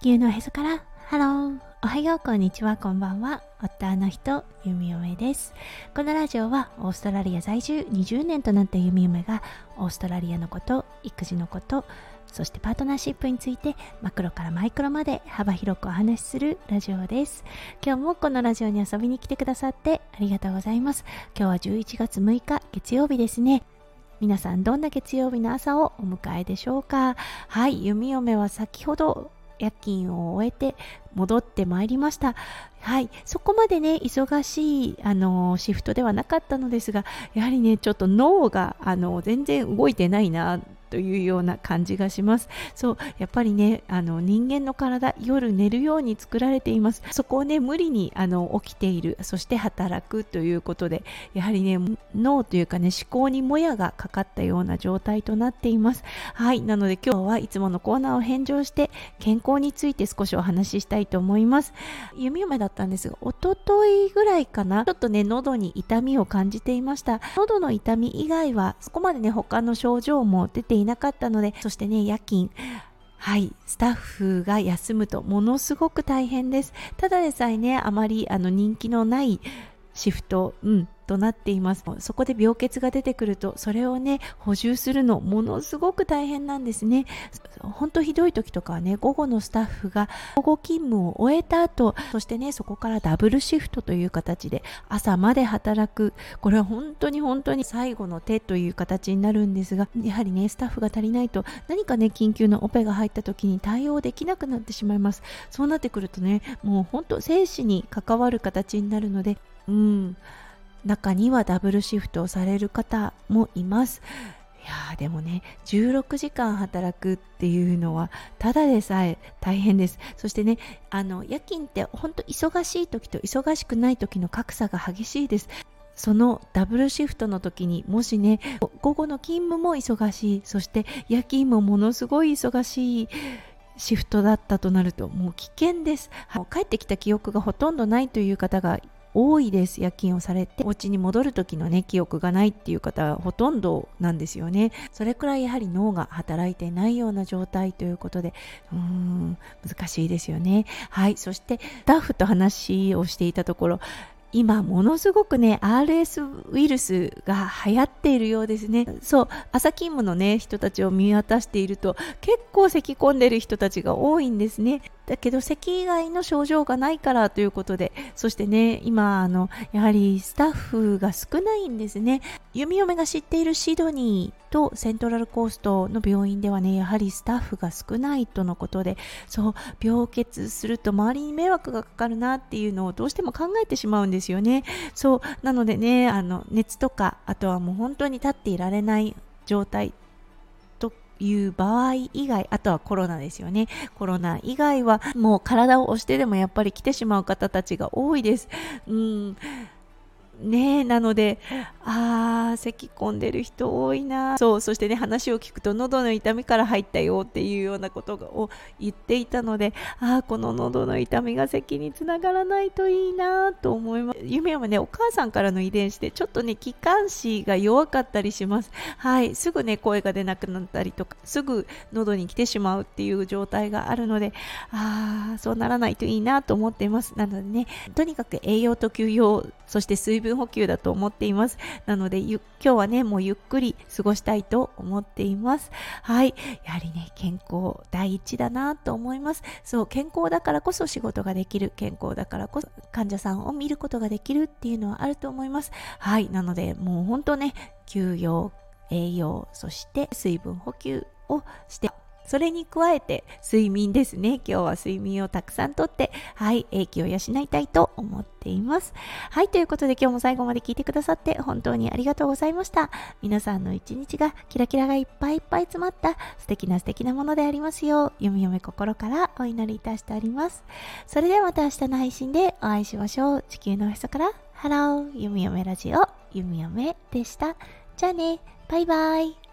地球のへそから。ハローおはようこんにちは。こんばんは。夫の人ゆみおめです。このラジオはオーストラリア在住20年となったゆみおめがオーストラリアのこと育児のことそしてパートナーシップについてマクロからマイクロまで幅広くお話しするラジオです。今日もこのラジオに遊びに来てくださってありがとうございます。今日は11月6日月曜日ですね。皆さんどんな月曜日の朝をお迎えでしょうか？はい弓嫁は先ほど夜勤を終えて戻ってまいりました。はい、そこまでね忙しいあのシフトではなかったのですがやはりねちょっと脳があの全然動いてないなというような感じがします。そうやっぱりねあの人間の体夜寝るように作られています。そこをね無理にあの起きているそして働くということでやはりね脳というかね思考にもやがかかったような状態となっています。はいなので今日はいつものコーナーを返上して健康について少しお話ししたいと思います。弓嫁だったんですがおとといぐらいかなちょっとね喉に痛みを感じていました。喉の痛み以外はそこまでね他の症状も出ていなかったのでそしてね夜勤。はい、スタッフが休むとものすごく大変です。ただでさえね、あまりあの人気のないシフト、うん、となっています。そこで病欠が出てくるとそれをね補充するのものすごく大変なんですね。本当ひどい時とかはね午後のスタッフが午後勤務を終えた後そしてねそこからダブルシフトという形で朝まで働く。これは本当に本当に最後の手という形になるんですがやはりねスタッフが足りないと何かね緊急のオペが入った時に対応できなくなってしまいます。そうなってくるとねもう本当生死に関わる形になるのでうん。中にはダブルシフトをされる方もいます。いやでもね16時間働くっていうのはただでさえ大変です。そしてねあの夜勤って本当忙しい時と忙しくない時の格差が激しいです。そのダブルシフトの時にもしね午後の勤務も忙しい。そして夜勤もものすごい忙しいシフトだったとなるともう危険です。帰ってきた記憶がほとんどないという方が多いです。夜勤をされてお家に戻る時のね記憶がないっていう方はほとんどなんですよね。それくらいやはり脳が働いてないような状態ということでうーん難しいですよね。はいそしてスタッフと話をしていたところ今ものすごくね RS ウイルスが流行っているようですね。そう朝勤務のね人たちを見渡していると結構咳き込んでる人たちが多いんですね。だけど咳以外の症状がないからということでそしてね今あのやはりスタッフが少ないんですね。弓嫁が知っているシドニーとセントラルコーストの病院ではねやはりスタッフが少ないとのことでそう病欠すると周りに迷惑がかかるなっていうのをどうしても考えてしまうんですよね。そうなのでねあの熱とかあとはもう本当に立っていられない状態いう場合以外、あとはコロナですよね。コロナ以外はもう体を押してでもやっぱり来てしまう方たちが多いです。うんねなので、ああ、咳込んでる人多いな。そう、そしてね、話を聞くと、喉の痛みから入ったよっていうようなことを言っていたので、ああ、この喉の痛みが咳につながらないといいなと思います。夢はね、お母さんからの遺伝子で、ちょっとね、気管支が弱かったりします。はい、すぐね、声が出なくなったりとか、すぐ喉に来てしまうっていう状態があるので、ああ、そうならないといいなと思っています。なのでね、とにかく栄養と休養、そして水分分補給だと思っています。なので、今日はね、もうゆっくり過ごしたいと思っています。はい。やはりね、健康第一だなと思います。そう、健康だからこそ仕事ができる。健康だからこそ患者さんを見ることができるっていうのはあると思います。はい。なので、もう本当ね、休養、栄養、そして水分補給をしてそれに加えて睡眠ですね。今日は睡眠をたくさんとって、はい、英気を養いたいと思っています。はい、ということで今日も最後まで聞いてくださって本当にありがとうございました。皆さんの一日がキラキラがいっぱいいっぱい詰まった素敵な素敵なものでありますよう、読み読め心からお祈りいたしております。それではまた明日の配信でお会いしましょう。地球のへそからハロー、読み読めラジオ、読み読めでした。じゃあね、バイバイ。